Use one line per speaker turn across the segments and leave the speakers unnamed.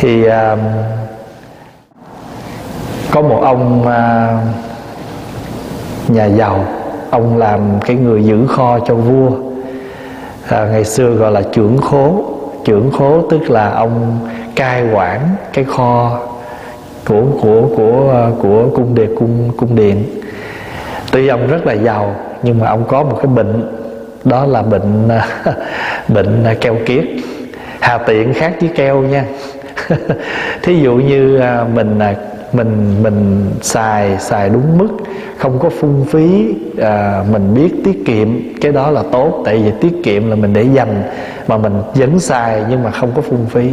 thì à, có một ông à, nhà giàu. Ông làm cái người giữ kho cho vua. À, ngày xưa gọi là trưởng khố. Trưởng khố tức là ông cai quản cái kho của của của à, của cung điện cung cung điện. Tuy ông rất là giàu nhưng mà ông có một cái bệnh. Đó là bệnh à, bệnh à, keo kiết. Hà tiện khác với keo nha. thí dụ như à, mình à, mình mình xài xài đúng mức không có phung phí à, mình biết tiết kiệm cái đó là tốt tại vì tiết kiệm là mình để dành mà mình vẫn xài nhưng mà không có phung phí.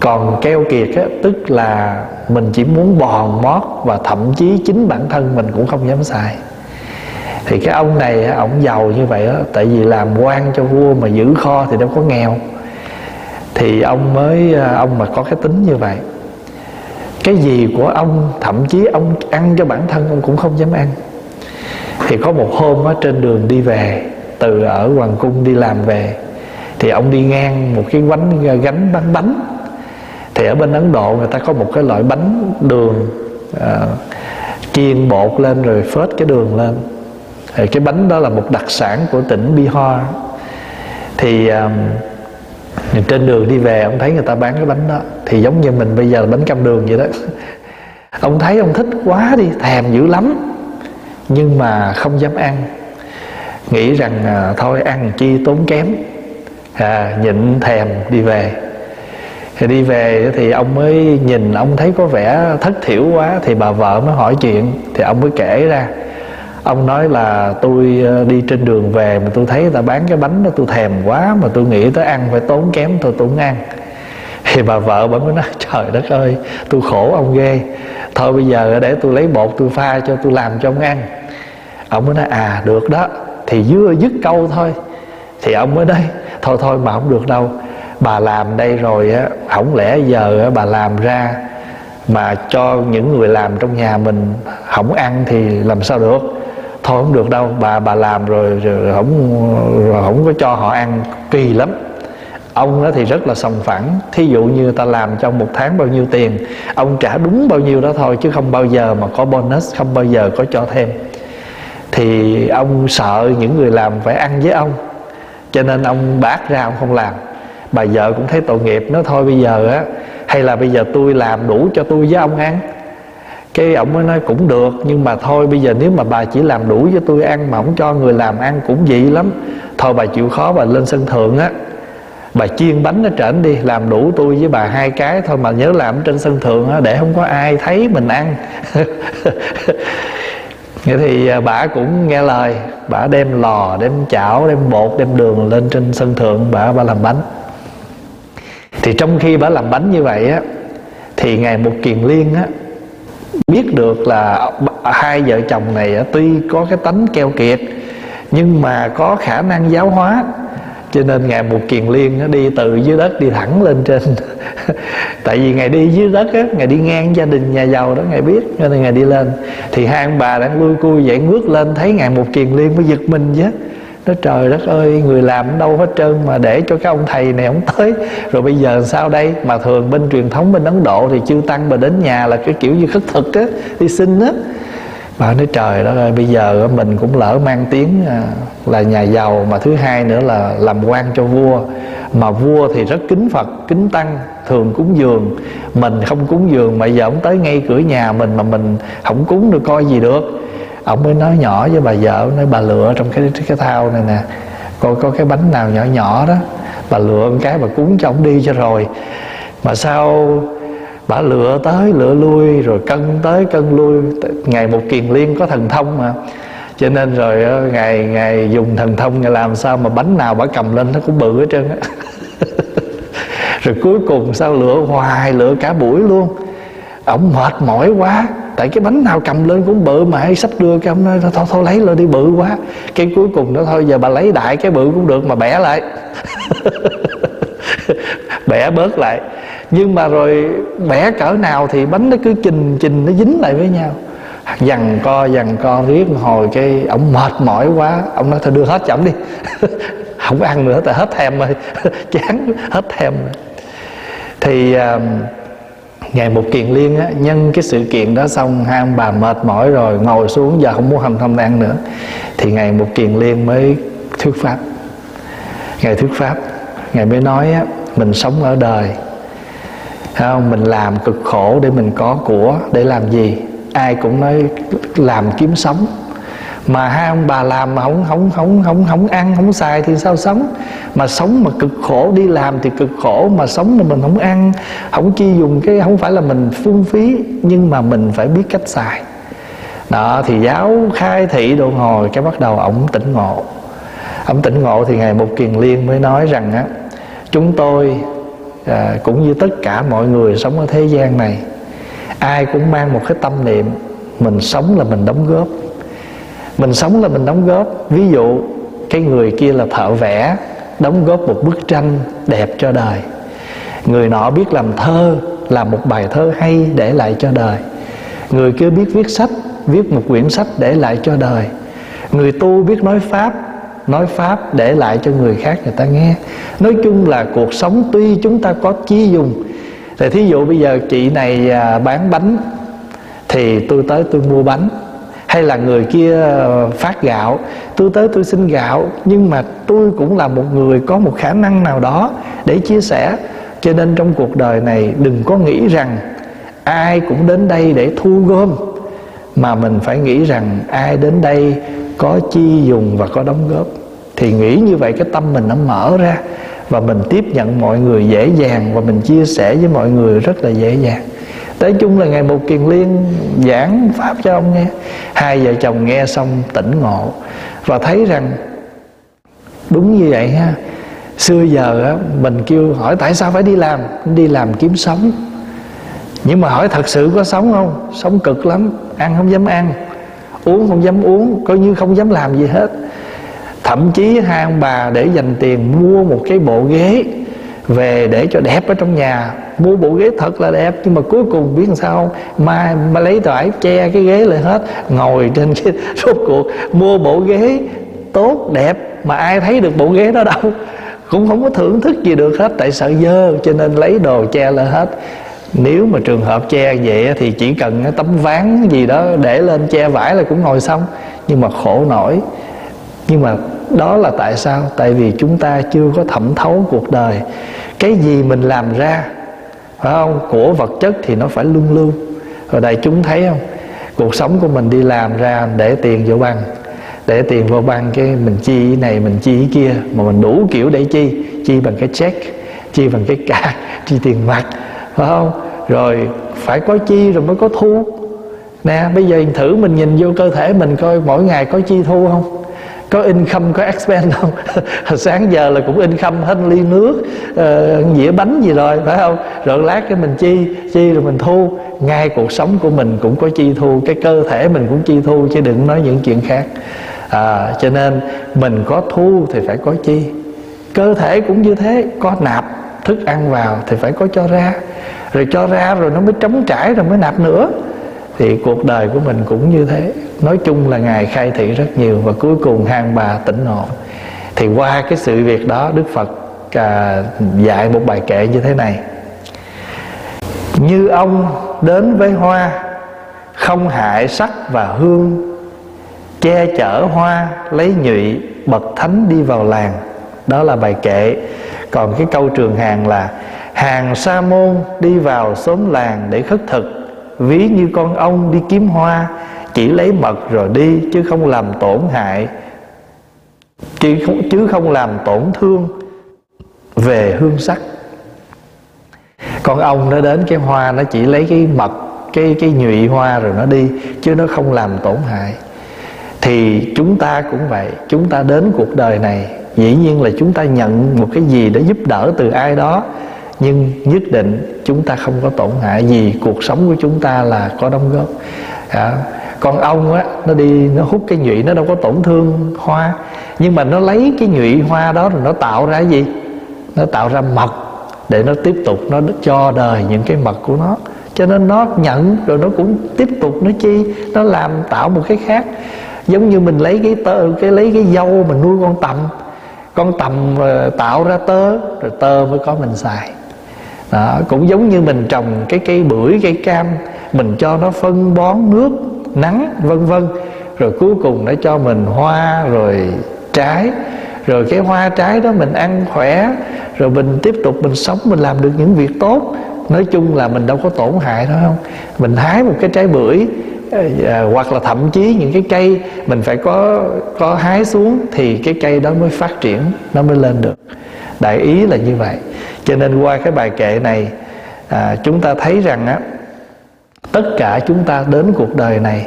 Còn keo kiệt á, tức là mình chỉ muốn bòn mót và thậm chí chính bản thân mình cũng không dám xài. Thì cái ông này ổng giàu như vậy á tại vì làm quan cho vua mà giữ kho thì đâu có nghèo thì ông mới à, ông mà có cái tính như vậy. Cái gì của ông thậm chí ông ăn cho bản thân ông cũng không dám ăn. Thì có một hôm á trên đường đi về từ ở hoàng cung đi làm về thì ông đi ngang một cái à, bánh gánh bán bánh. Thì ở bên ấn độ người ta có một cái loại bánh đường à, chiên bột lên rồi phết cái đường lên. Thì cái bánh đó là một đặc sản của tỉnh bihar. Thì à, um, trên đường đi về ông thấy người ta bán cái bánh đó thì giống như mình bây giờ là bánh cam đường vậy đó. Ông thấy ông thích quá đi thèm dữ lắm. Nhưng mà không dám ăn. Nghĩ rằng à, thôi ăn chi tốn kém. À, nhịn thèm đi về. Thì đi về thì ông mới nhìn ông thấy có vẻ thất thiểu quá thì bà vợ mới hỏi chuyện. Thì ông mới kể ra ông nói là tôi ờ, đi trên đường về mà tôi thấy người ta bán cái bánh đó tôi thèm quá mà tôi nghĩ tới ăn phải tốn kém thôi tôi không ăn. Thì bà vợ bà mới nói, trời đất ơi, tôi khổ ông ghê. Thôi bây giờ để tôi lấy bột tôi pha cho tôi làm cho ông ăn. Ông mới nói à được đó. Thì vừa dứt câu thôi. Thì ông mới nói, thôi thôi mà không được đâu. Bà làm đây rồi á không lẽ giờ bà làm ra mà cho những người làm trong nhà mình không ăn thì làm sao được? Thôi không được đâu bà bà làm rồi, rồi không rồi không có cho họ ăn kỳ lắm. Ông đó thì rất là sòng phẳng thí dụ như ta làm trong một tháng bao nhiêu tiền ông trả đúng bao nhiêu đó thôi chứ không bao giờ mà có bonus không bao giờ có cho thêm. Thì ông sợ những người làm phải ăn với ông cho nên ông bác ra ông không làm. Bà vợ cũng thấy tội nghiệp nó thôi bây giờ á hay là bây giờ tôi làm đủ cho tôi với ông ăn cái ông mới nói cũng được nhưng mà thôi bây giờ nếu mà bà chỉ làm đủ cho tôi ăn mà không cho người làm ăn cũng dị lắm. Thôi bà chịu khó bà lên sân thượng á. Bà chiên bánh nó trển đi làm đủ tôi với bà hai cái thôi mà nhớ làm trên sân thượng á để không có ai thấy mình ăn. Vậy thì à, bà cũng nghe lời Bà đem lò, đem chảo, đem bột, đem đường lên trên sân thượng Bà bà làm bánh. Thì trong khi bà làm bánh như vậy á Thì Ngài Một Kiền Liên á biết được là hai vợ chồng này tuy có cái tánh keo kiệt, nhưng mà có khả năng giáo hóa. Cho nên ngài một kiền liên đi từ dưới đất đi thẳng lên trên. Tại vì ngài đi dưới đất á, ngài đi ngang gia đình nhà giàu đó, ngài biết, cho nên ngài đi lên. Thì hai ông bà đang lui cui vậy ngước lên, thấy ngài một kiền liên mới giật mình chứ nói, trời đất ơi, người làm đâu hết trơn mà để cho cái ông thầy này ông tới. Rồi bây giờ sao đây? Mà thường bên truyền thống, bên ấn độ thì chư tăng mà đến nhà là cái kiểu như khất thực á, đi xin á. Bà nói, trời đất ơi, bây giờ mình cũng lỡ mang tiếng à, là nhà giàu, mà thứ hai nữa là làm quan cho vua. Mà vua thì rất kính phật, kính tăng, thường cúng dường. Mình không cúng dường mà giờ ông tới ngay cửa nhà mình mà mình không cúng được coi gì được ông mới nói nhỏ với bà vợ nói, bà lựa trong cái cái thao này nè. Coi có cái bánh nào nhỏ nhỏ đó, bà lựa một cái bà cúng cho ông đi cho rồi. Mà sao bà lựa tới, lựa lui, rồi cân tới, cân lui. Ngày một kiền liên có thần thông mà. Cho nên rồi ờ, ngày ngày dùng thần thông ngày làm sao mà bánh nào bà cầm lên nó cũng bự hết trơn á. Rồi cuối cùng sao lựa hoài, lựa cả buổi luôn. Ổng mệt mỏi quá tại cái bánh nào cầm lên cũng bự mà hay sắp đưa cái ông nói thôi thôi lấy lên đi bự quá. Cái cuối cùng đó thôi giờ bà lấy đại cái bự cũng được mà bẻ lại. Bẻ bớt lại. Nhưng mà rồi bẻ cỡ nào thì bánh nó cứ chình chình nó dính lại với nhau. Dằn co dằn co riết hồi cái ông mệt mỏi quá. Ông nói thôi đưa hết chậm đi. Không ăn nữa tại hết thèm rồi. Chán hết thèm rồi. Thì uh, ngày một kiền liên á, nhân cái sự kiện đó xong hai ông bà mệt mỏi rồi ngồi xuống giờ không muốn hành thông ăn nữa thì ngày một kiền liên mới thuyết pháp. Ngày thuyết pháp ngày mới nói á, mình sống ở đời không? Mình làm cực khổ để mình có của để làm gì? Ai cũng nói làm kiếm sống mà hai ông bà làm mà không không không không không ăn không xài thì sao sống? Mà sống mà cực khổ đi làm thì cực khổ mà sống mà mình không ăn không chi dùng cái không phải là mình phung phí nhưng mà mình phải biết cách xài. Đó thì giáo khai thị độ hồi cái bắt đầu ổng tỉnh ngộ. Ổng tỉnh ngộ thì ngày một kiền liên mới nói rằng á chúng tôi à, cũng như tất cả mọi người sống ở thế gian này ai cũng mang một cái tâm niệm mình sống là mình đóng góp mình sống là mình đóng góp. Ví dụ, cái người kia là thợ vẽ, đóng góp một bức tranh đẹp cho đời. Người nọ biết làm thơ, làm một bài thơ hay để lại cho đời. Người kia biết viết sách, viết một quyển sách để lại cho đời. Người tu biết nói pháp nói pháp để lại cho người khác người ta nghe. Nói chung là cuộc sống tuy chúng ta có chi dùng. Thì thí dụ bây giờ chị này à, bán bánh, thì tôi tới tôi mua bánh hay là người kia phát gạo, tôi tới tôi xin gạo, nhưng mà tôi cũng là một người có một khả năng nào đó để chia sẻ. Cho nên trong cuộc đời này, đừng có nghĩ rằng ai cũng đến đây để thu gom, mà mình phải nghĩ rằng ai đến đây có chi dùng và có đóng góp. Thì nghĩ như vậy, cái tâm mình nó mở ra và mình tiếp nhận mọi người dễ dàng và mình chia sẻ với mọi người rất là dễ dàng tới chung là ngày một kiền liên giảng pháp cho ông nghe. Hai vợ chồng nghe xong tỉnh ngộ Và thấy rằng Đúng như vậy ha. Xưa giờ á, mình kêu hỏi tại sao phải đi làm? Đi làm kiếm sống. Nhưng mà hỏi thật sự có sống không? Sống cực lắm. Ăn không dám ăn. Uống không dám uống. Coi như không dám làm gì hết. Thậm chí hai ông bà để dành tiền Mua một cái bộ ghế về để cho đẹp ở trong nhà. Mua bộ ghế thật là đẹp, nhưng mà cuối cùng biết làm sao? Không mai mà lấy tỏi che cái ghế lại hết, ngồi trên cái rốt cuộc. Mua bộ ghế tốt, đẹp, mà ai thấy được bộ ghế đó đâu. Cũng không có thưởng thức gì được hết, tại sợ dơ, cho nên lấy đồ che lại hết. Nếu mà trường hợp che vậy thì chỉ cần tấm ván gì đó để lên che vải là cũng ngồi xong. Nhưng mà khổ nổi. Nhưng mà đó là tại sao? Tại vì chúng ta chưa có thẩm thấu cuộc đời. Cái gì mình làm ra, phải không? Của vật chất thì nó phải luân lưu rồi đại chúng thấy không? Cuộc sống của mình đi làm ra để tiền vô băng, để tiền vô băng cái mình chi cái này, mình chi cái kia. Mà mình đủ kiểu để chi? Chi bằng cái check, chi bằng cái cả, chi tiền mặt, phải không? Rồi phải có chi rồi mới có thu. Nè, bây giờ thử mình nhìn vô cơ thể mình coi, mỗi ngày có chi thu không? Có in không có expense không? Sáng giờ là cũng in không hết ly nước uh, dĩa bánh gì rồi phải không? Rồi lát cái mình chi chi rồi mình thu. Ngay cuộc sống của mình cũng có chi thu cái cơ thể mình cũng chi thu chứ đừng nói những chuyện khác. À, cho nên mình có thu thì phải có chi. Cơ thể cũng như thế có nạp thức ăn vào thì phải có cho ra. Rồi cho ra rồi nó mới trống trải rồi mới nạp nữa thì cuộc đời của mình cũng như thế. Nói chung là ngài khai thị rất nhiều và cuối cùng hang bà tỉnh ngộ. Thì qua cái sự việc đó đức phật à, dạy một bài kệ như thế này. Như ông đến với hoa không hại sắc và hương che chở hoa lấy nhụy bậc thánh đi vào làng. Đó là bài kệ. Còn cái câu trường hàng là hàng sa môn đi vào xóm làng để khất thực ví như con ong đi kiếm hoa chỉ lấy mật rồi đi chứ không làm tổn hại. Chứ không, chứ không làm tổn thương về hương sắc. Con ong nó đến cái hoa nó chỉ lấy cái mật cái cái nhụy hoa rồi nó đi chứ nó không làm tổn hại. Thì chúng ta cũng vậy chúng ta đến cuộc đời này dĩ nhiên là chúng ta nhận một cái gì để giúp đỡ từ ai đó nhưng nhất định chúng ta không có tổn hại gì cuộc sống của chúng ta là có đóng góp. À, còn ong á nó đi nó hút cái nhụy nó đâu có tổn thương hoa. Nhưng mà nó lấy cái nhụy hoa đó rồi nó tạo ra gì? Nó tạo ra mật để nó tiếp tục nó cho đời những cái mật của nó. Cho nên nó nhận rồi nó cũng tiếp tục nó chi nó làm tạo một cái khác. Giống như mình lấy cái tơ cái lấy cái dâu mình nuôi con tầm. Con tầm ờ, tạo ra tơ rồi tơ mới có mình xài đó, cũng giống như mình trồng cái cây bưởi cây cam mình cho nó phân bón nước nắng vân vân. Rồi cuối cùng nó cho mình hoa rồi trái. Rồi cái hoa trái đó mình ăn khỏe rồi mình tiếp tục mình sống mình làm được những việc tốt. Nói chung là mình đâu có tổn hại đâu không? Mình hái một cái trái bưởi à, hoặc là thậm chí những cái cây mình phải có có hái xuống thì cái cây đó mới phát triển nó mới lên được. Đại ý là như vậy cho nên qua cái bài kệ này à, chúng ta thấy rằng á tất cả chúng ta đến cuộc đời này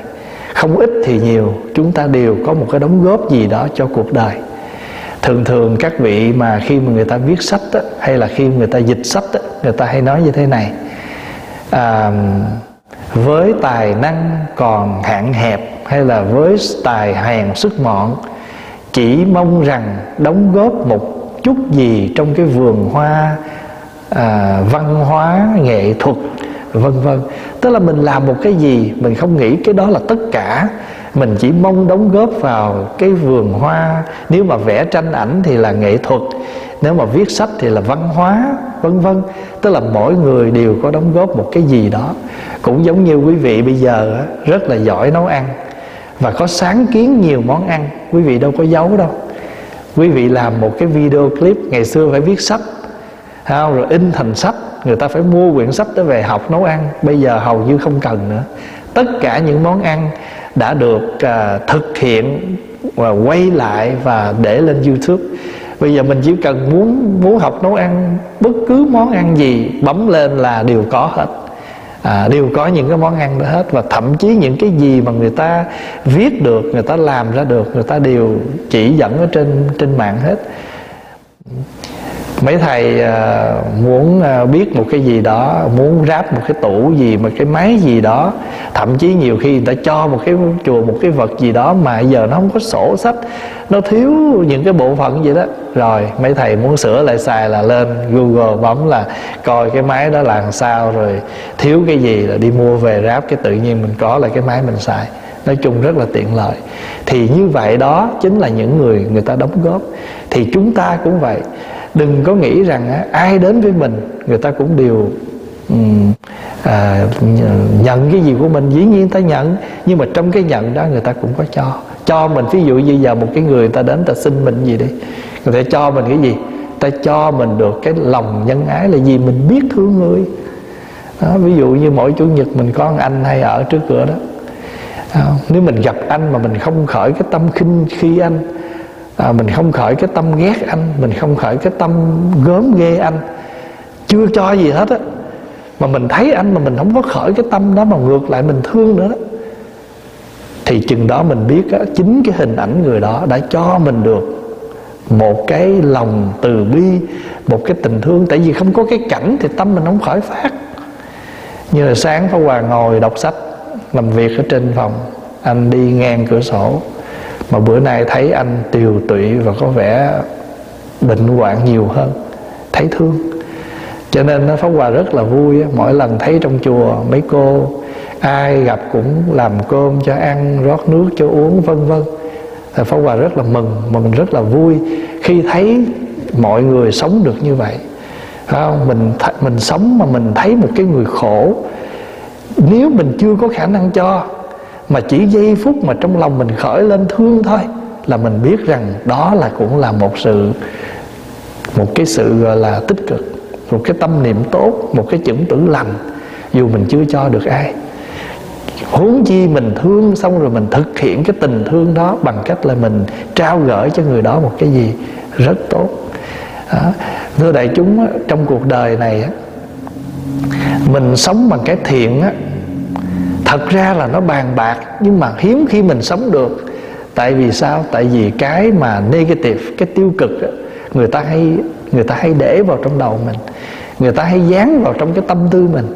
không ít thì nhiều chúng ta đều có một cái đóng góp gì đó cho cuộc đời. Thường thường các vị mà khi mà người ta viết sách á, hay là khi người ta dịch sách á, người ta hay nói như thế này à, với tài năng còn hạn hẹp hay là với tài hèn sức mọn chỉ mong rằng đóng góp một chút gì trong cái vườn hoa à, văn hóa nghệ thuật vân vân. Tức là mình làm một cái gì mình không nghĩ cái đó là tất cả. Mình chỉ mong đóng góp vào cái vườn hoa. Nếu mà vẽ tranh ảnh thì là nghệ thuật nếu mà viết sách thì là văn hóa vân vân. Tức là mỗi người đều có đóng góp một cái gì đó. Cũng giống như quý vị bây giờ rất là giỏi nấu ăn và có sáng kiến nhiều món ăn. Quý vị đâu có giấu đâu quý vị làm một cái video clip ngày xưa phải viết sách không? rồi in thành sách người ta phải mua quyển sách tới về học nấu ăn bây giờ hầu như không cần nữa tất cả những món ăn đã được uh, thực hiện và quay lại và để lên youtube bây giờ mình chỉ cần muốn muốn học nấu ăn bất cứ món ăn gì bấm lên là đều có hết à, đều có những cái món ăn đó hết và thậm chí những cái gì mà người ta viết được người ta làm ra được người ta đều chỉ dẫn ở trên trên mạng hết mấy thầy à, muốn à, biết một cái gì đó, muốn ráp một cái tủ gì mà cái máy gì đó, thậm chí nhiều khi người ta cho một cái chùa, một cái vật gì đó mà giờ nó không có sổ sách, nó thiếu những cái bộ phận gì đó. Rồi, mấy thầy muốn sửa lại xài là lên google bấm là coi cái máy đó làm sao, rồi thiếu cái gì là đi mua về ráp cái tự nhiên mình có lại cái máy mình xài. Nói chung rất là tiện lợi. Thì như vậy đó chính là những người người ta đóng góp. Thì chúng ta cũng vậy đừng có nghĩ rằng á, ai đến với mình người ta cũng đều um, à, nhận cái gì của mình dĩ nhiên ta nhận nhưng mà trong cái nhận đó người ta cũng có cho. Cho mình ví dụ như giờ một cái người ta đến ta xin mình gì đi người ta cho mình cái gì ta cho mình được cái lòng nhân ái là gì mình biết thương người. Đó, ví dụ như mỗi chủ nhật mình có anh hay ở trước cửa đó. À, nếu mình gặp anh mà mình không khởi cái tâm khinh khi anh à, mình không khởi cái tâm ghét anh mình không khởi cái tâm gớm ghê anh. Chưa cho gì hết á. Mà mình thấy anh mà mình không có khởi cái tâm đó mà ngược lại mình thương nữa đó. Thì chừng đó mình biết á, chính cái hình ảnh người đó đã cho mình được một cái lòng từ bi một cái tình thương. Tại vì không có cái cảnh thì tâm mình không khởi phát. Như là sáng Pháp Hòa ngồi đọc sách làm việc ở trên phòng anh đi ngang cửa sổ mà bữa nay thấy anh tiều tụy và có vẻ bệnh hoạn nhiều hơn. Thấy thương. Cho nên nó pháp hòa rất là vui mỗi lần thấy trong chùa, mấy cô, ai gặp cũng làm cơm cho ăn, rót nước cho uống, vân vân. Thì pháp hòa rất là mừng mừng rất là vui khi thấy mọi người sống được như vậy. Không? mình mình sống mà mình thấy một cái người khổ. Nếu mình chưa có khả năng cho mà chỉ giây phút mà trong lòng mình khởi lên thương thôi, là mình biết rằng đó là cũng là một sự, một cái sự, gọi là, tích cực, một cái tâm niệm tốt, một cái chủng tử lành, dù mình chưa cho được ai huống chi mình thương xong rồi mình thực hiện cái tình thương đó bằng cách là mình trao gửi cho người đó một cái gì rất tốt đó. thưa đại chúng trong cuộc đời này mình sống bằng cái thiện á thật ra là nó bàn bạc nhưng mà hiếm khi mình sống được. Tại vì sao? Tại vì cái mà negative cái tiêu cực đó, người ta hay người ta hay để vào trong đầu mình. Người ta hay dán vào trong cái tâm tư mình.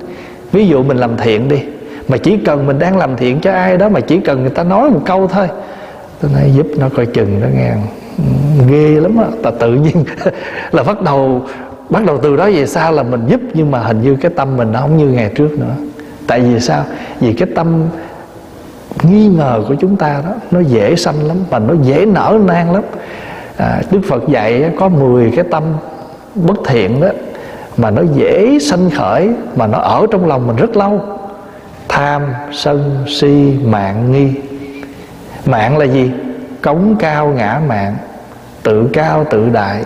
Ví dụ mình làm thiện đi mà chỉ cần mình đang làm thiện cho ai đó mà chỉ cần người ta nói một câu thôi tôi nói giúp nó coi chừng nó nghe. Ừ, ghê lắm á ta tự nhiên là bắt đầu bắt đầu từ đó về sau là mình giúp nhưng mà hình như cái tâm mình nó không như ngày trước nữa tại vì sao? Vì cái tâm nghi ngờ của chúng ta đó nó dễ sanh lắm và nó dễ nở nang lắm. À, đức phật dạy có 10 cái tâm bất thiện đó mà nó dễ sanh khởi mà nó ở trong lòng mình rất lâu. Tham sân si mạng nghi. Mạng là gì? Cống cao ngã mạng. Tự cao tự đại.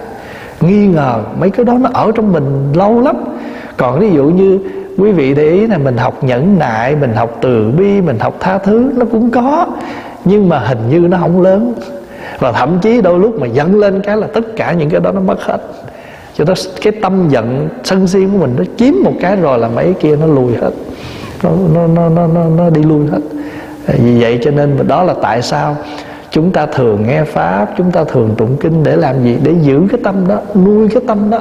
Nghi ngờ mấy cái đó nó ở trong mình lâu lắm. Còn ví dụ như quý vị để ý là mình học nhẫn nại mình học từ bi mình học tha thứ nó cũng có. Nhưng mà hình như nó không lớn. Và thậm chí đôi lúc mà giận lên cái là tất cả những cái đó nó mất hết. Cho đó cái tâm giận sân si của mình nó chiếm một cái rồi là mấy kia nó lùi hết. Nó nó nó nó nó, nó đi lui hết. Vì vậy cho nên đó là tại sao chúng ta thường nghe pháp chúng ta thường tụng kinh để làm gì? Để giữ cái tâm đó nuôi cái tâm đó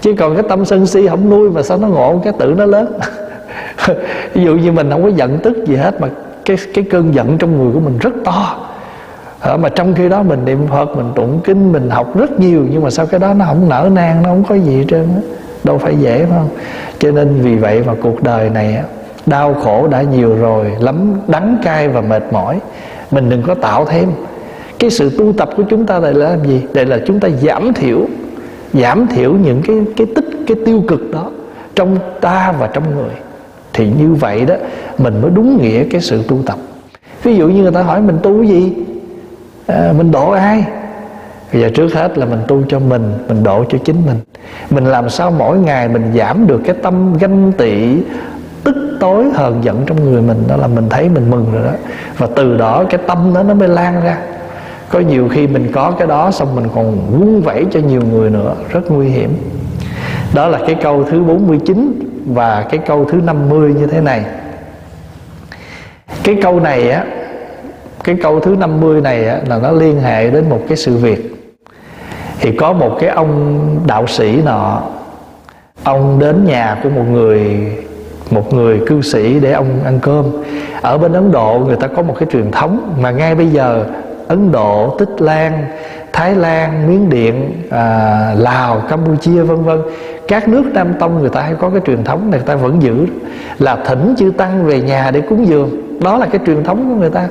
chứ còn cái tâm sân si không nuôi mà sao nó ngộ, cái tự nó lớn. Ví dụ như mình không có giận tức gì hết, mà cái cái cơn giận trong người của mình rất to. Ở mà trong khi đó mình niệm phật, mình tụng kinh, mình học rất nhiều, nhưng mà sao cái đó nó không nở nang, nó không có gì hết trơn đâu phải dễ, phải không? Cho nên vì vậy mà cuộc đời này đau khổ đã nhiều rồi, lắm đắng cay và mệt mỏi. Mình đừng có tạo thêm. Cái sự tu tập của chúng ta đây là làm gì? Đây là chúng ta giảm thiểu giảm thiểu những cái cái tích cái tiêu cực đó trong ta và trong người thì như vậy đó mình mới đúng nghĩa cái sự tu tập. Ví dụ như người ta hỏi mình tu gì? À, mình độ ai? Bây giờ trước hết là mình tu cho mình mình độ cho chính mình. Mình làm sao mỗi ngày mình giảm được cái tâm ganh tị tức tối hờn giận trong người mình? Đó là mình thấy mình mừng rồi đó. Và từ đó cái tâm đó nó mới lan ra có nhiều khi mình có cái đó xong mình còn vung vẩy cho nhiều người nữa rất nguy hiểm. Đó là cái câu thứ 49 và cái câu thứ 50 như thế này. Cái câu này á cái câu thứ 50 này á, là nó liên hệ đến một cái sự việc. Thì có một cái ông đạo sĩ nọ ông đến nhà của một người một người cư sĩ để ông ăn cơm. Ở bên ấn độ người ta có một cái truyền thống mà ngay bây giờ ấn độ tích lan thái lan miến điện à, lào campuchia vân vân. Các nước nam tông người ta hay có cái truyền thống này người ta vẫn giữ là thỉnh chư tăng về nhà để cúng dường. Đó là cái truyền thống của người ta.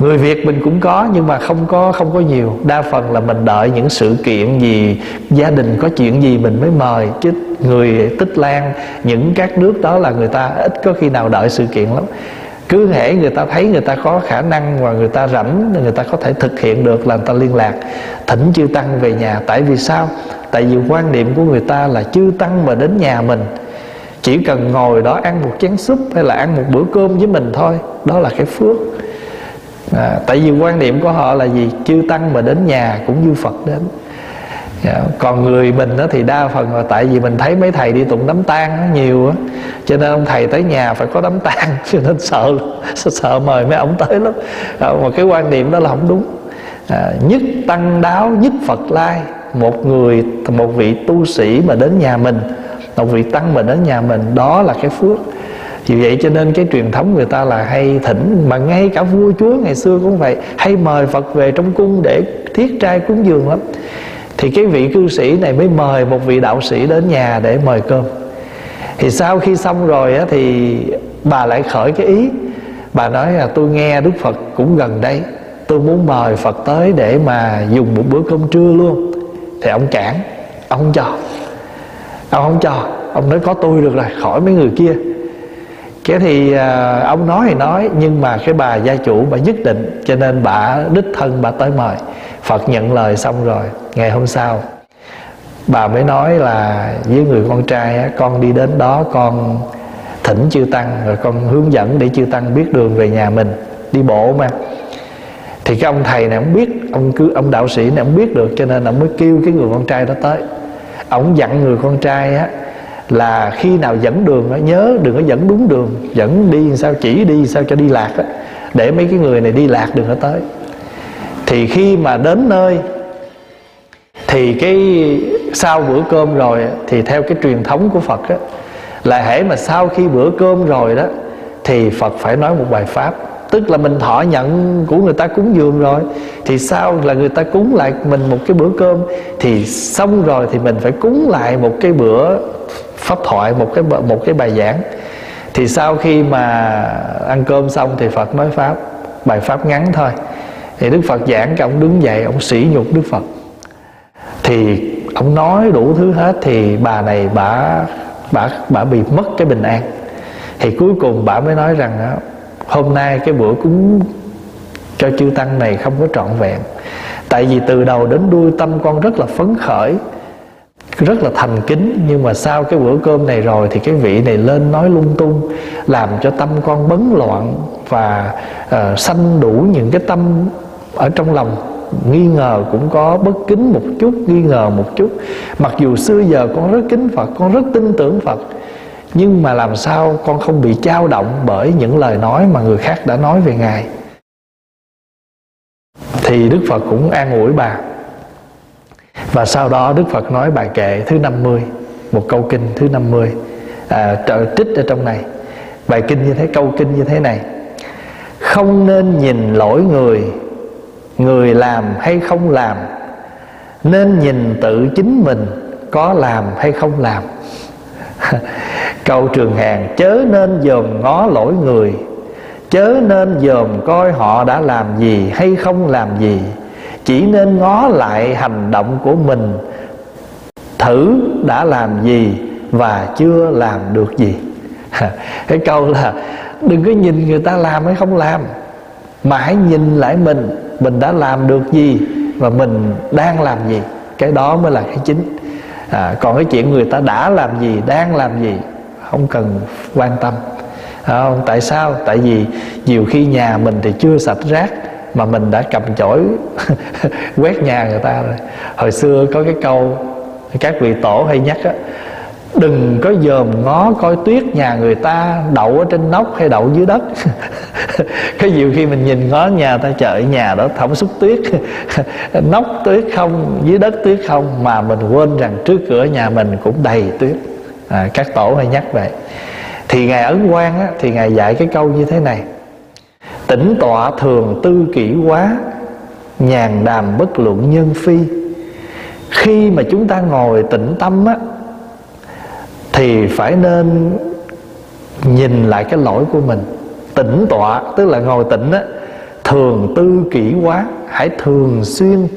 Người việt mình cũng có nhưng mà không có không có nhiều. Đa phần là mình đợi những sự kiện gì gia đình có chuyện gì mình mới mời. Chứ người tích lan những các nước đó là người ta ít có khi nào đợi sự kiện lắm cứ hễ người ta thấy người ta có khả năng và người ta rảnh người ta có thể thực hiện được là người ta liên lạc. Thỉnh chư tăng về nhà. Tại vì sao? Tại vì quan niệm của người ta là chư tăng mà đến nhà mình chỉ cần ngồi đó ăn một chén súp hay là ăn một bữa cơm với mình thôi đó là cái phước. À, tại vì quan niệm của họ là gì? Chư tăng mà đến nhà cũng như phật đến. Dạ. còn người mình đó thì đa phần là tại vì mình thấy mấy thầy đi tụng đám tang nhiều á. Cho nên ông thầy tới nhà phải có đám tang cho nên sợ sợ, mời mấy ông tới lắm. Mà cái quan niệm đó là không đúng. À, nhất tăng đáo nhất phật lai. Một người một vị tu sĩ mà đến nhà mình một vị tăng mà đến nhà mình đó là cái phước. Vì vậy cho nên cái truyền thống người ta là hay thỉnh mà ngay cả vua chúa ngày xưa cũng vậy hay mời phật về trong cung để thiết trai cúng dường lắm thì cái vị cư sĩ này mới mời một vị đạo sĩ đến nhà để mời cơm. Thì sau khi xong rồi á, thì bà lại khởi cái ý. Bà nói là tôi nghe đức phật cũng gần đây. Tôi muốn mời phật tới để mà dùng một bữa cơm trưa luôn. Thì ông cản. Ông không cho. Ông không cho. Ông nói có tôi được rồi khỏi mấy người kia. Cái thì à, ông nói thì nói nhưng mà cái bà gia chủ bà nhất định cho nên bà đích thân bà tới mời phật nhận lời xong rồi ngày hôm sau bà mới nói là với người con trai á, con đi đến đó con thỉnh chư tăng rồi con hướng dẫn để chư tăng biết đường về nhà mình đi bộ mà. Thì cái ông thầy này ông biết ông cứ ông đạo sĩ này ông biết được cho nên ông mới kêu cái người con trai đó tới. Ông dặn người con trai á là khi nào dẫn đường á nhớ đừng có dẫn đúng đường dẫn đi sao chỉ đi sao cho đi lạc á để mấy cái người này đi lạc đừng có tới thì khi mà đến nơi, thì cái sau bữa cơm rồi thì theo cái truyền thống của Phật á, là hễ mà sau khi bữa cơm rồi đó, thì Phật phải nói một bài pháp. Tức là mình thọ nhận của người ta cúng dường rồi, thì sau là người ta cúng lại mình một cái bữa cơm, thì xong rồi thì mình phải cúng lại một cái bữa pháp thoại, một cái một cái bài giảng. Thì sau khi mà ăn cơm xong thì Phật nói pháp, bài pháp ngắn thôi thì Đức Phật giảng cái ông đứng dậy ông sỉ nhục Đức Phật. Thì ông nói đủ thứ hết thì bà này bà bà bà bị mất cái bình an. Thì cuối cùng bà mới nói rằng đó, hôm nay cái bữa cúng cho chư tăng này không có trọn vẹn. Tại vì từ đầu đến đuôi tâm con rất là phấn khởi rất là thành kính. Nhưng mà sau cái bữa cơm này rồi thì cái vị này lên nói lung tung làm cho tâm con bấn loạn và uh, sanh đủ những cái tâm ở trong lòng nghi ngờ cũng có bất kính một chút nghi ngờ một chút. Mặc dù xưa giờ con rất kính phật con rất tin tưởng phật nhưng mà làm sao con không bị trao động bởi những lời nói mà người khác đã nói về ngài? Thì đức phật cũng an ủi bà. Và sau đó Đức Phật nói bài kệ thứ 50 Một câu kinh thứ 50 à, trích ở trong này. Bài kinh như thế, câu kinh như thế này. Không nên nhìn lỗi người Người làm hay không làm? Nên nhìn tự chính mình, Có làm hay không làm? Câu trường hàng, Chớ nên dòm ngó lỗi người. Chớ nên dòm coi họ đã làm gì hay không làm gì. Chỉ nên ngó lại hành động của mình. Thử đã làm gì và chưa làm được gì. Cái câu là đừng có nhìn người ta làm hay không làm mà hãy nhìn lại mình mình đã làm được gì và mình đang làm gì. Cái đó mới là cái chính. À, còn cái chuyện người ta đã làm gì đang làm gì không cần quan tâm. Không? tại sao? Tại vì nhiều khi nhà mình thì chưa sạch rác mà mình đã cầm chổi quét nhà người ta rồi. Hồi xưa có cái câu các vị tổ hay nhắc á đừng có dòm ngó coi tuyết nhà người ta đậu ở trên nóc hay đậu dưới đất. Cái nhiều khi mình nhìn ngó nhà ta chợ nhà đó thẩm xúc tuyết. Nóc tuyết không dưới đất tuyết không mà mình quên rằng trước cửa nhà mình cũng đầy tuyết. À, các tổ hay nhắc vậy. Thì ngài ấn quang á, thì ngài dạy cái câu như thế này. Tỉnh tọa thường tư kỷ quá Nhàn đàm bất luận nhân phi. Khi mà chúng ta ngồi tĩnh tâm á thì phải nên Nhìn lại cái lỗi của mình. Tĩnh tọa Tức là ngồi tĩnh á Thường tư kỹ quá Hãy thường xuyên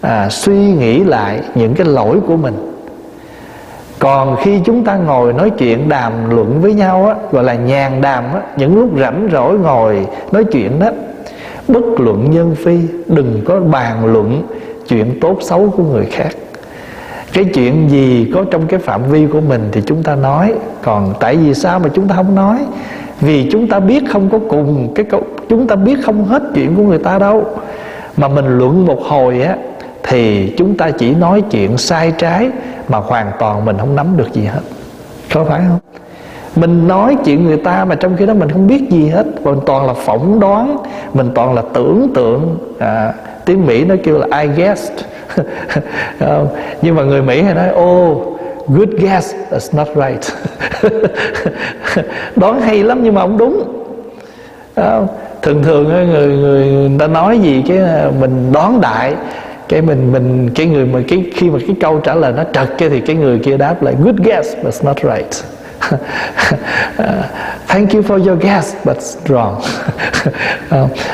à, Suy nghĩ lại những cái lỗi của mình. Còn khi chúng ta ngồi nói chuyện đàm luận với nhau á gọi là nhàn đàm á những lúc rảnh rỗi ngồi nói chuyện đó bất luận nhân phi đừng có bàn luận chuyện tốt xấu của người khác cái chuyện gì có trong cái phạm vi của mình thì chúng ta nói. Còn tại vì sao mà chúng ta không nói? Vì chúng ta biết không có cùng cái câu chúng ta biết không hết chuyện của người ta đâu. Mà mình luận một hồi á thì chúng ta chỉ nói chuyện sai trái mà hoàn toàn mình không nắm được gì hết. Có phải không? Mình nói chuyện người ta mà trong khi đó mình không biết gì hết. Mình toàn là phỏng đoán mình toàn là tưởng tượng. À, tiếng mỹ nó kêu là I guessed. nhưng mà người mỹ hay nói oh good guess that's not right. Đoán hay lắm nhưng mà không đúng. Thường thường người, người người ta nói gì cái à, mình đoán đại cái mình mình cái người mà cái khi mà cái câu trả lời nó trật cái thì cái người kia đáp lại good guess but not right. À, Thank you for your guess but wrong.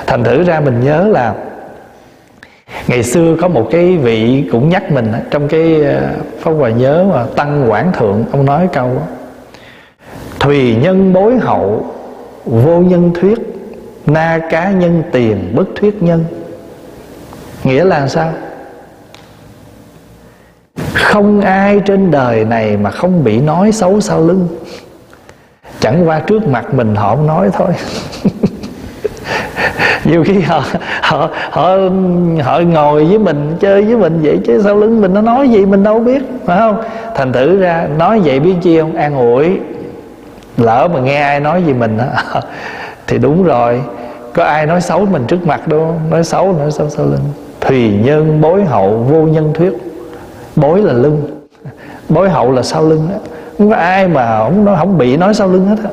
Thành thử ra mình nhớ là ngày xưa có một cái vị cũng nhắc mình trong cái ờ, pháp hòa nhớ mà, tăng quảng thượng, ông nói câu thùy nhân bối hậu, vô nhân thuyết, na cá nhân tiền bất thuyết nhân. Nghĩa là sao? Không ai trên đời này mà không bị nói xấu sau lưng. Chẳng qua trước mặt mình họ không nói thôi. nhiều khi họ họ họ họ ngồi với mình, chơi với mình vậy chứ sau lưng mình nó nói gì mình đâu biết, phải không? Thành thử ra nói vậy biết chi không? An ủi. Lỡ mà nghe ai nói gì mình thì đúng rồi. Có ai nói xấu mình trước mặt đâu, nói xấu nói xấu sau lưng. Thùy nhân bối hậu, vô nhân thuyết. Bối là lưng. Bối hậu là sau lưng đó. không có ai mà không nó không bị nói sau lưng hết á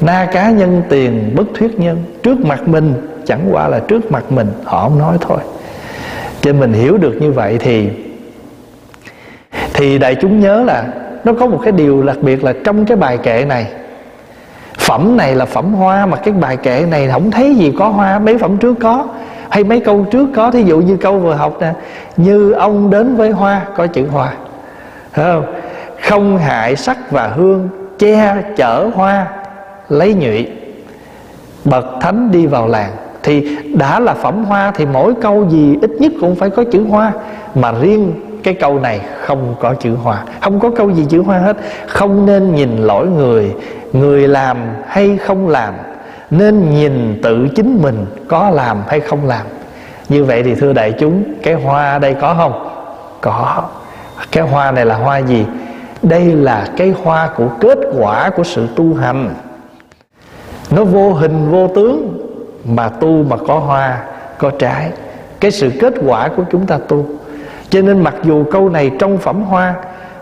na cá nhân tiền, bất thuyết nhân. Trước mặt mình, chẳng qua là trước mặt mình, họ không nói thôi. Cho mình hiểu được như vậy thì thì đại chúng nhớ là nó có một cái điều đặc biệt là trong cái bài kệ này, phẩm này là phẩm hoa mà cái bài kệ này không thấy gì có hoa, mấy phẩm trước có, hay mấy câu trước có. Thí dụ như câu vừa học nè, như ông đến với hoa có chữ hoa. Thấy không? Không hại sắc và hương, che chở hoa lấy nhụy, bậc thánh đi vào làng. Thì đã là phẩm hoa thì mỗi câu gì ít nhất cũng phải có chữ hoa. Mà riêng cái câu này không có chữ hoa. Không có câu gì chữ hoa hết. Không nên nhìn lỗi người. Người làm hay không làm. Nên nhìn tự chính mình có làm hay không làm. Như vậy thì thưa đại chúng, cái hoa đây có không? Có. Cái hoa này là hoa gì? Đây là cái hoa của kết quả của sự tu hành nó vô hình vô tướng. Mà tu mà có hoa có trái. Cái sự kết quả của chúng ta tu. Cho nên mặc dù câu này trong phẩm hoa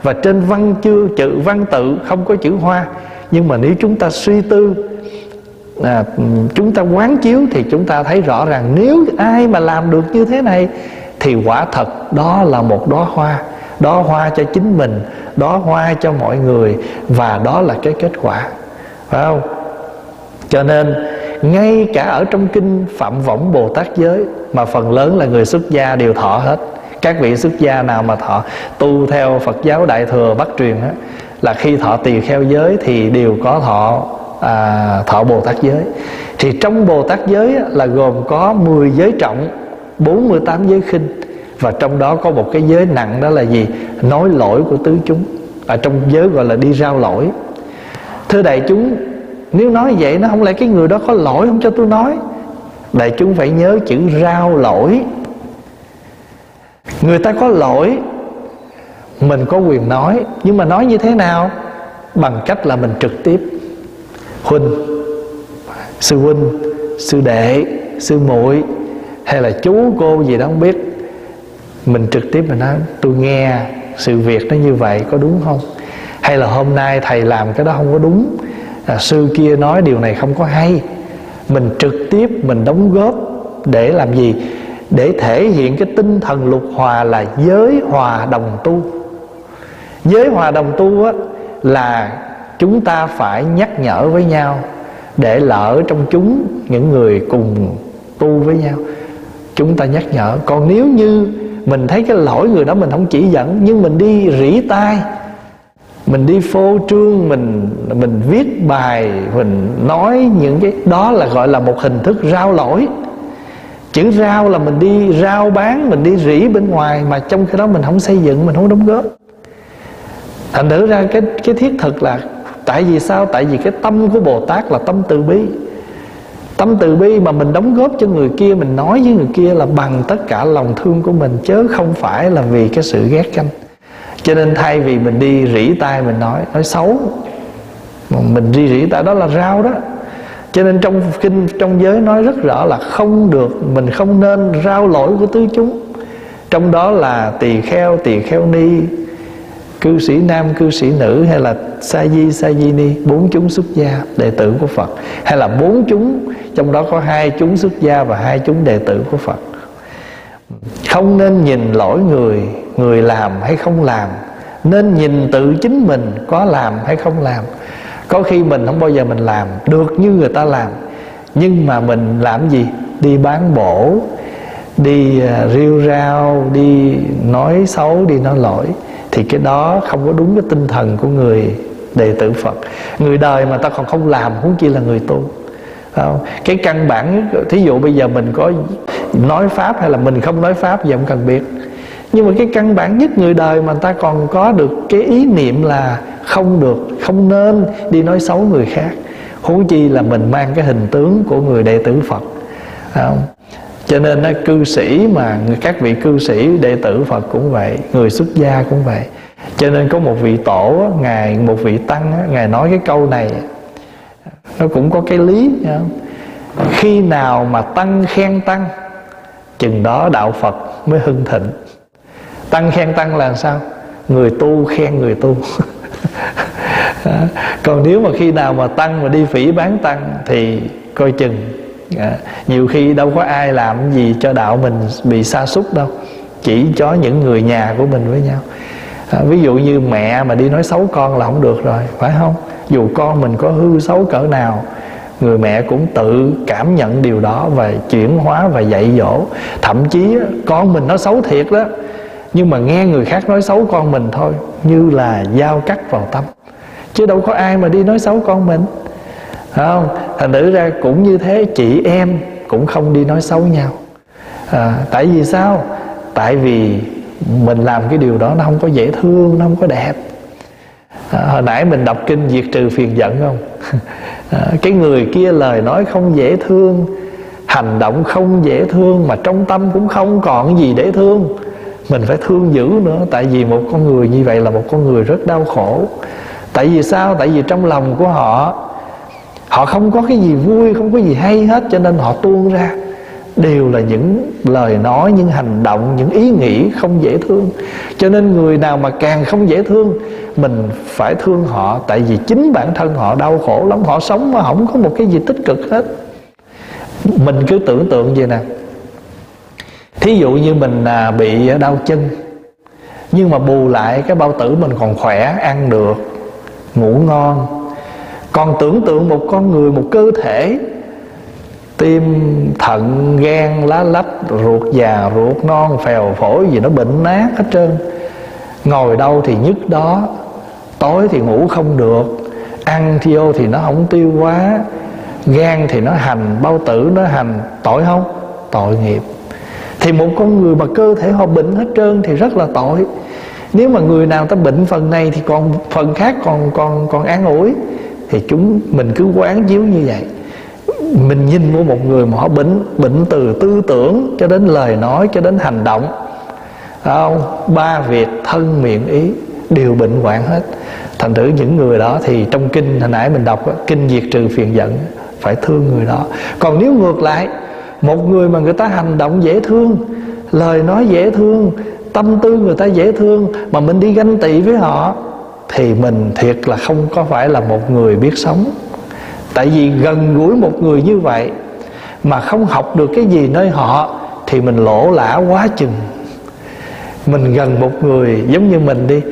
và trên văn chưa chữ văn tự không có chữ hoa nhưng mà nếu chúng ta suy tư à, chúng ta quán chiếu thì chúng ta thấy rõ ràng nếu ai mà làm được như thế này thì quả thật đó là một đóa hoa. Đó hoa cho chính mình đó hoa cho mọi người và đó là cái kết quả. Phải không? Cho nên ngay cả ở trong kinh phạm võng bồ tát giới mà phần lớn là người xuất gia đều thọ hết. Các vị xuất gia nào mà thọ tu theo phật giáo đại thừa bắc truyền á là khi thọ tỳ kheo giới thì đều có thọ à, thọ bồ tát giới. Thì trong bồ tát giới á, là gồm có 10 giới trọng 48 giới khinh. Và trong đó có một cái giới nặng đó là gì? Nói lỗi của tứ chúng. Ở trong giới gọi là đi rao lỗi. Thưa đại chúng nếu nói vậy nó không lẽ cái người đó có lỗi không cho tôi nói? Đại chúng phải nhớ chữ rao lỗi. Người ta có lỗi, mình có quyền nói, nhưng mà nói như thế nào? Bằng cách là mình trực tiếp. Huynh sư huynh, sư đệ, sư muội, hay là chú, cô gì đó không biết. Mình trực tiếp mình nói, tôi nghe sự việc nó như vậy, có đúng không? Hay là hôm nay thầy làm cái đó không có đúng? À, sư kia nói điều này không có hay. Mình trực tiếp mình đóng góp để làm gì? Để thể hiện cái tinh thần lục hòa là giới hòa đồng tu. Giới hòa đồng tu á, là chúng ta phải nhắc nhở với nhau để lỡ trong chúng những người cùng tu với nhau. Chúng ta nhắc nhở. Còn nếu như mình thấy cái lỗi người đó mình không chỉ dẫn nhưng mình đi rỉ tai mình đi phô trương, mình mình viết bài, mình nói những cái, đó là gọi là một hình thức rao lỗi. Chữ rao là mình đi rao bán, mình đi rỉ bên ngoài, mà trong cái đó mình không xây dựng, mình không đóng góp. Thành thử ra cái cái thiết thực là tại vì sao? Tại vì cái tâm của bồ tát là tâm từ bi. Tâm từ bi mà mình đóng góp cho người kia, mình nói với người kia là bằng tất cả lòng thương của mình chớ không phải là vì cái sự ghét canh cho nên thay vì mình đi rỉ tai mình nói nói xấu mình đi rỉ tai đó là rau đó. Cho nên trong kinh, trong giới nói rất rõ là không được, mình không nên rao lỗi của tứ chúng. Trong đó là tỳ kheo tỳ kheo ni, cư sĩ nam, cư sĩ nữ, hay là sa di sa di ni, bốn chúng xuất gia, đệ tử của phật. Hay là bốn chúng, trong đó có hai chúng xuất gia và hai chúng đệ tử của phật không nên nhìn lỗi người người làm hay không làm. Nên nhìn tự chính mình có làm hay không làm. Có khi mình không bao giờ mình làm được như người ta làm. Nhưng mà mình làm gì? Đi bán bổ, đi à, rêu rao, đi nói xấu, đi nói lỗi. Thì cái đó không có đúng cái tinh thần của người đệ tử Phật. Người đời mà ta còn không làm, huống chi là người tu không? cái căn bản thí dụ bây giờ mình có nói pháp hay là mình không nói pháp gì không cần biết nhưng mà cái căn bản nhất người đời mà ta còn có được cái ý niệm là không được không nên đi nói xấu người khác huống chi là mình mang cái hình tướng của người đệ tử phật không? cho nên đó, cư sĩ mà các vị cư sĩ đệ tử phật cũng vậy người xuất gia cũng vậy cho nên có một vị tổ ngài một vị tăng ngài nói cái câu này nó cũng có cái lý khi nào mà tăng khen tăng chừng đó đạo phật mới hưng thịnh. Tăng khen tăng là sao? Người tu khen người tu. Còn nếu mà khi nào mà tăng mà đi phỉ bán tăng thì coi chừng à, nhiều khi đâu có ai làm gì cho đạo mình bị sa sút đâu chỉ cho những người nhà của mình với nhau. À, ví dụ như mẹ mà đi nói xấu con là không được rồi phải không? Dù con mình có hư xấu cỡ nào người mẹ cũng tự cảm nhận điều đó và chuyển hóa và dạy dỗ. Thậm chí con mình nó xấu thiệt đó nhưng mà nghe người khác nói xấu con mình thôi như là dao cắt vào tâm chứ đâu có ai mà đi nói xấu con mình. Không? Thành nữ ra cũng như thế chị em cũng không đi nói xấu nhau. À, tại vì sao? Tại vì mình làm cái điều đó nó không có dễ thương nó không có đẹp à, hồi nãy mình đọc kinh diệt trừ phiền giận không? À, cái người kia lời nói không dễ thương hành động không dễ thương mà trong tâm cũng không còn gì để thương. Mình phải thương dữ nữa tại vì một con người như vậy là một con người rất đau khổ. Tại vì sao? Tại vì trong lòng của họ họ không có cái gì vui không có gì hay hết cho nên họ tuôn ra đều là những lời nói, những hành động, những ý nghĩ không dễ thương. Cho nên người nào mà càng không dễ thương, mình phải thương họ, tại vì chính bản thân họ đau khổ lắm, họ sống mà không có một cái gì tích cực hết. Mình cứ tưởng tượng vậy nè. Thí dụ như mình à, bị đau chân, nhưng mà bù lại cái bao tử mình còn khỏe, ăn được, ngủ ngon. Còn tưởng tượng một con người, một cơ thể tim, thận, gan, lá lách, ruột già, ruột non, phèo phổi gì nó bệnh nát hết trơn. Ngồi đâu thì nhức đó, tối thì ngủ không được, ăn vô thì nó không tiêu quá gan thì nó hành, bao tử nó hành. Tội không? Tội nghiệp. Thì một con người mà cơ thể họ bệnh hết trơn thì rất là tội. Nếu mà người nào ta bệnh phần này thì còn phần khác còn còn còn an ủi, thì chúng mình cứ quán chiếu như vậy mình nhìn của một người mà họ bệnh bệnh từ tư tưởng cho đến lời nói, cho đến hành động. Không, ba việc thân miệng ý, đều bệnh hoạn hết. Thành thử những người đó thì trong kinh, hồi nãy mình đọc kinh diệt trừ phiền giận, phải thương người đó. Còn nếu ngược lại, một người mà người ta hành động dễ thương, lời nói dễ thương, tâm tư người ta dễ thương, mà mình đi ganh tị với họ, thì mình thiệt là không có phải là một người biết sống tại vì gần gũi một người như vậy mà không học được cái gì nơi họ thì mình lỗ lã quá chừng. Mình gần một người giống như mình đi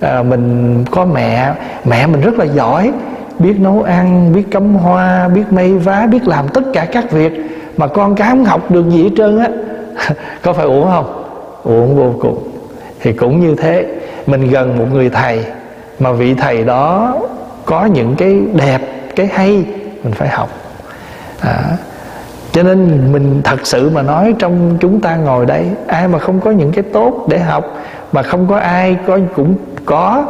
à, mình có mẹ mẹ mình rất là giỏi biết nấu ăn biết cắm hoa biết may vá biết làm tất cả các việc mà con cái không học được gì hết trơn á. Có phải uổng không? Uổng vô cùng. Thì cũng như thế mình gần một người thầy mà vị thầy đó có những cái đẹp cái hay mình phải học. À, cho nên mình thật sự mà nói trong chúng ta ngồi đây ai mà không có những cái tốt để học mà không có ai có cũng có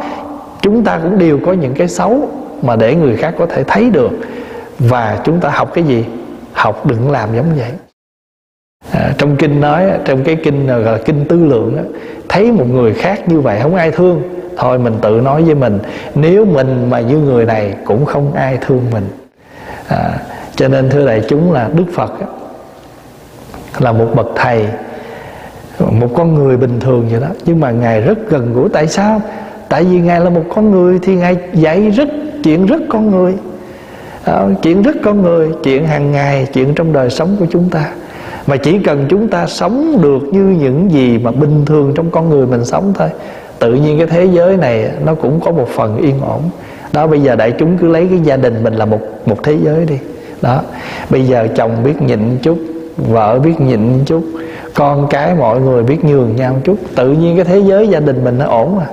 chúng ta cũng đều có những cái xấu mà để người khác có thể thấy được. Và chúng ta học cái gì? Học đừng làm giống vậy. À, trong kinh nói trong cái kinh gọi là kinh tư lượng đó, thấy một người khác như vậy không ai thương thôi mình tự nói với mình nếu mình mà như người này cũng không ai thương mình. À, cho nên thưa đại chúng là đức phật là một bậc thầy một con người bình thường vậy đó. Nhưng mà ngài rất gần gũi. Tại sao? Tại vì ngài là một con người thì ngài dạy rất chuyện rất con người. À, chuyện rất con người chuyện hàng ngày chuyện trong đời sống của chúng ta. Mà chỉ cần chúng ta sống được như những gì mà bình thường trong con người mình sống thôi tự nhiên cái thế giới này nó cũng có một phần yên ổn. Đó, bây giờ đại chúng cứ lấy cái gia đình mình là một một thế giới đi. Đó, bây giờ chồng biết nhịn chút, vợ biết nhịn chút, con cái mọi người biết nhường nhau chút. Tự nhiên cái thế giới gia đình mình nó ổn mà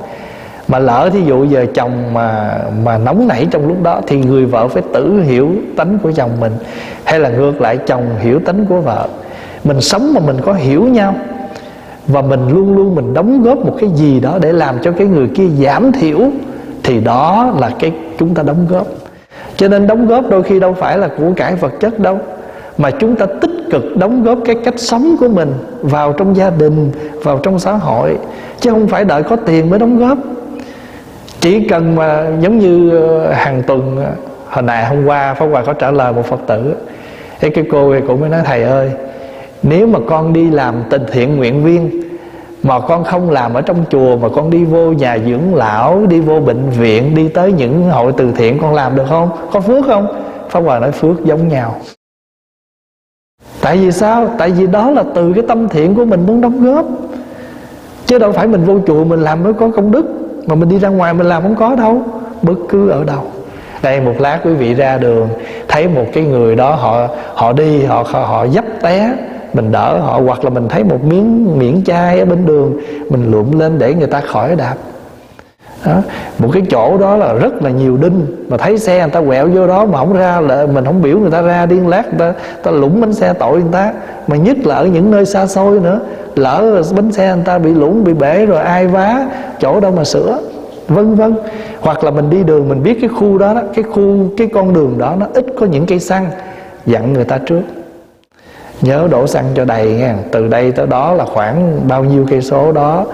mà lỡ thí dụ giờ chồng mà mà nóng nảy trong lúc đó thì người vợ phải tự hiểu tánh của chồng mình. Hay là ngược lại, chồng hiểu tánh của vợ. Mình sống mà mình có hiểu nhau và mình luôn luôn mình đóng góp một cái gì đó để làm cho cái người kia giảm thiểu, thì đó là cái chúng ta đóng góp. Cho nên đóng góp đôi khi đâu phải là của cải vật chất đâu, mà chúng ta tích cực đóng góp cái cách sống của mình vào trong gia đình, vào trong xã hội, chứ không phải đợi có tiền mới đóng góp. Chỉ cần mà giống như ờ, hàng tuần ờ, hồi nãy hôm qua pháp hòa có trả lời một phật tử, cái cái cô thì cũng mới nói, thầy ơi nếu mà con đi làm tình thiện nguyện viên, mà con không làm ở trong chùa, mà con đi vô nhà dưỡng lão, đi vô bệnh viện, đi tới những hội từ thiện, con làm được không? Có phước không? Pháp hòa nói phước giống nhau. Tại vì sao? Tại vì đó là từ cái tâm thiện của mình muốn đóng góp. Chứ đâu phải mình vô chùa mình làm mới có công đức, mà mình đi ra ngoài mình làm không có đâu, bất cứ ở đâu. Đây, một lát quý vị ra đường, thấy một cái người đó, họ họ đi, họ họ dấp té mình đỡ họ hoặc là mình thấy một miếng miếng chai ở bên đường mình lượm lên để người ta khỏi đạp. Đó. một cái chỗ đó là rất là nhiều đinh mà thấy xe người ta quẹo vô đó mà không ra là mình không biểu người ta ra điên lát người ta, ta lũng bánh xe tội người ta. Mà nhất là ở những nơi xa xôi nữa lỡ bánh xe người ta bị lũng bị bể rồi ai vá chỗ đâu mà sửa vân vân. Hoặc là mình đi đường mình biết cái khu đó, đó cái khu cái con đường đó nó ít có những cây xăng dặn người ta trước nhớ đổ xăng cho đầy nha từ đây tới đó là khoảng bao nhiêu cây số đó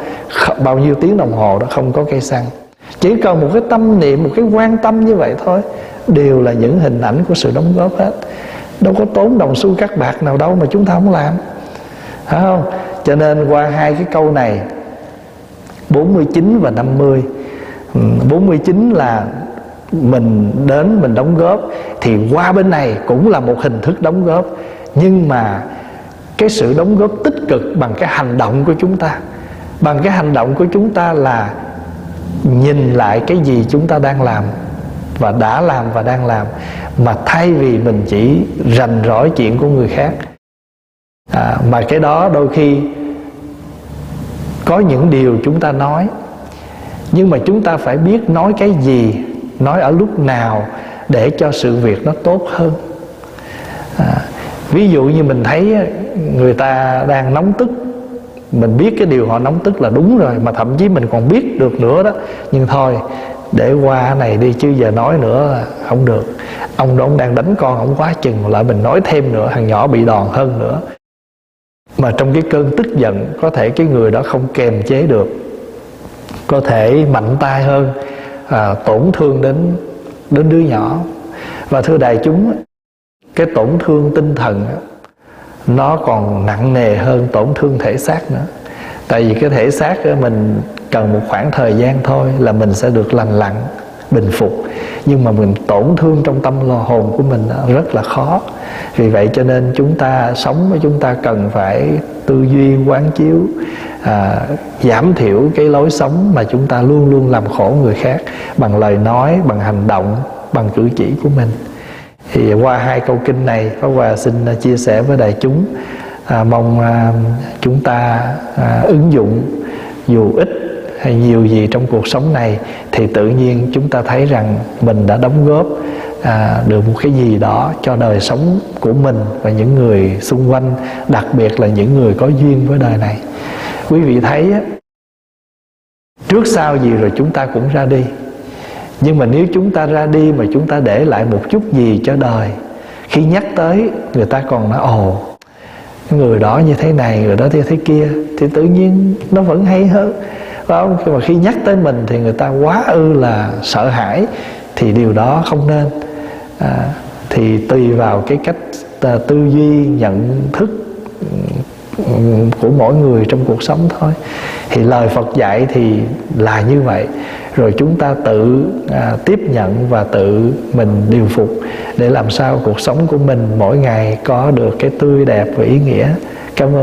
bao nhiêu tiếng đồng hồ đó không có cây xăng. Chỉ cần một cái tâm niệm, một cái quan tâm như vậy thôi, đều là những hình ảnh của sự đóng góp hết. Đâu có tốn đồng xu cắt bạc nào đâu mà chúng ta không làm. Phải không? Cho nên qua hai cái câu này 49 và 50 49 là mình đến mình đóng góp, thì qua bên này cũng là một hình thức đóng góp nhưng mà cái sự đóng góp tích cực bằng cái hành động của chúng ta bằng cái hành động của chúng ta là nhìn lại cái gì chúng ta đang làm và đã làm và đang làm mà thay vì mình chỉ rành rõi chuyện của người khác. À, mà cái đó đôi khi có những điều chúng ta nói nhưng mà chúng ta phải biết nói cái gì nói ở lúc nào để cho sự việc nó tốt hơn. À, ví dụ như mình thấy người ta đang nóng tức mình biết cái điều họ nóng tức là đúng rồi mà thậm chí mình còn biết được nữa đó. Nhưng thôi để qua cái này đi chứ giờ nói nữa là không được. Ông đó ông đang đánh con ông quá chừng lại mình nói thêm nữa thằng nhỏ bị đòn hơn nữa. Mà trong cái cơn tức giận có thể cái người đó không kềm chế được. Có thể mạnh tay hơn à, tổn thương đến đến đứa nhỏ. Và thưa đại chúng cái tổn thương tinh thần nó còn nặng nề hơn tổn thương thể xác nữa. Tại vì cái thể xác mình cần một khoảng thời gian thôi là mình sẽ được lành lặn bình phục. Nhưng mà mình tổn thương trong tâm lo hồn của mình rất là khó. Vì vậy cho nên chúng ta sống với chúng ta cần phải tư duy quán chiếu à, giảm thiểu cái lối sống mà chúng ta luôn luôn làm khổ người khác bằng lời nói bằng hành động bằng cử chỉ của mình thì qua hai câu kinh này Pháp Hòa xin à, chia sẻ với đại chúng. À, mong à, chúng ta à, ứng dụng dù ít hay nhiều gì trong cuộc sống này thì tự nhiên chúng ta thấy rằng mình đã đóng góp à, được một cái gì đó cho đời sống của mình và những người xung quanh đặc biệt là những người có duyên với đời này. Quý vị thấy trước sau gì rồi chúng ta cũng ra đi nhưng mà nếu chúng ta ra đi mà chúng ta để lại một chút gì cho đời khi nhắc tới người ta còn nói ồ người đó như thế này người đó như thế kia. Thì tự nhiên nó vẫn hay hơn. Phải không? Mà khi nhắc tới mình thì người ta quá ư là sợ hãi thì điều đó không nên. À, thì tùy vào cái cách à, tư duy nhận thức của mỗi người trong cuộc sống thôi. Thì lời Phật dạy thì là như vậy rồi chúng ta tự à, tiếp nhận và tự mình điều phục để làm sao cuộc sống của mình mỗi ngày có được cái tươi đẹp và ý nghĩa.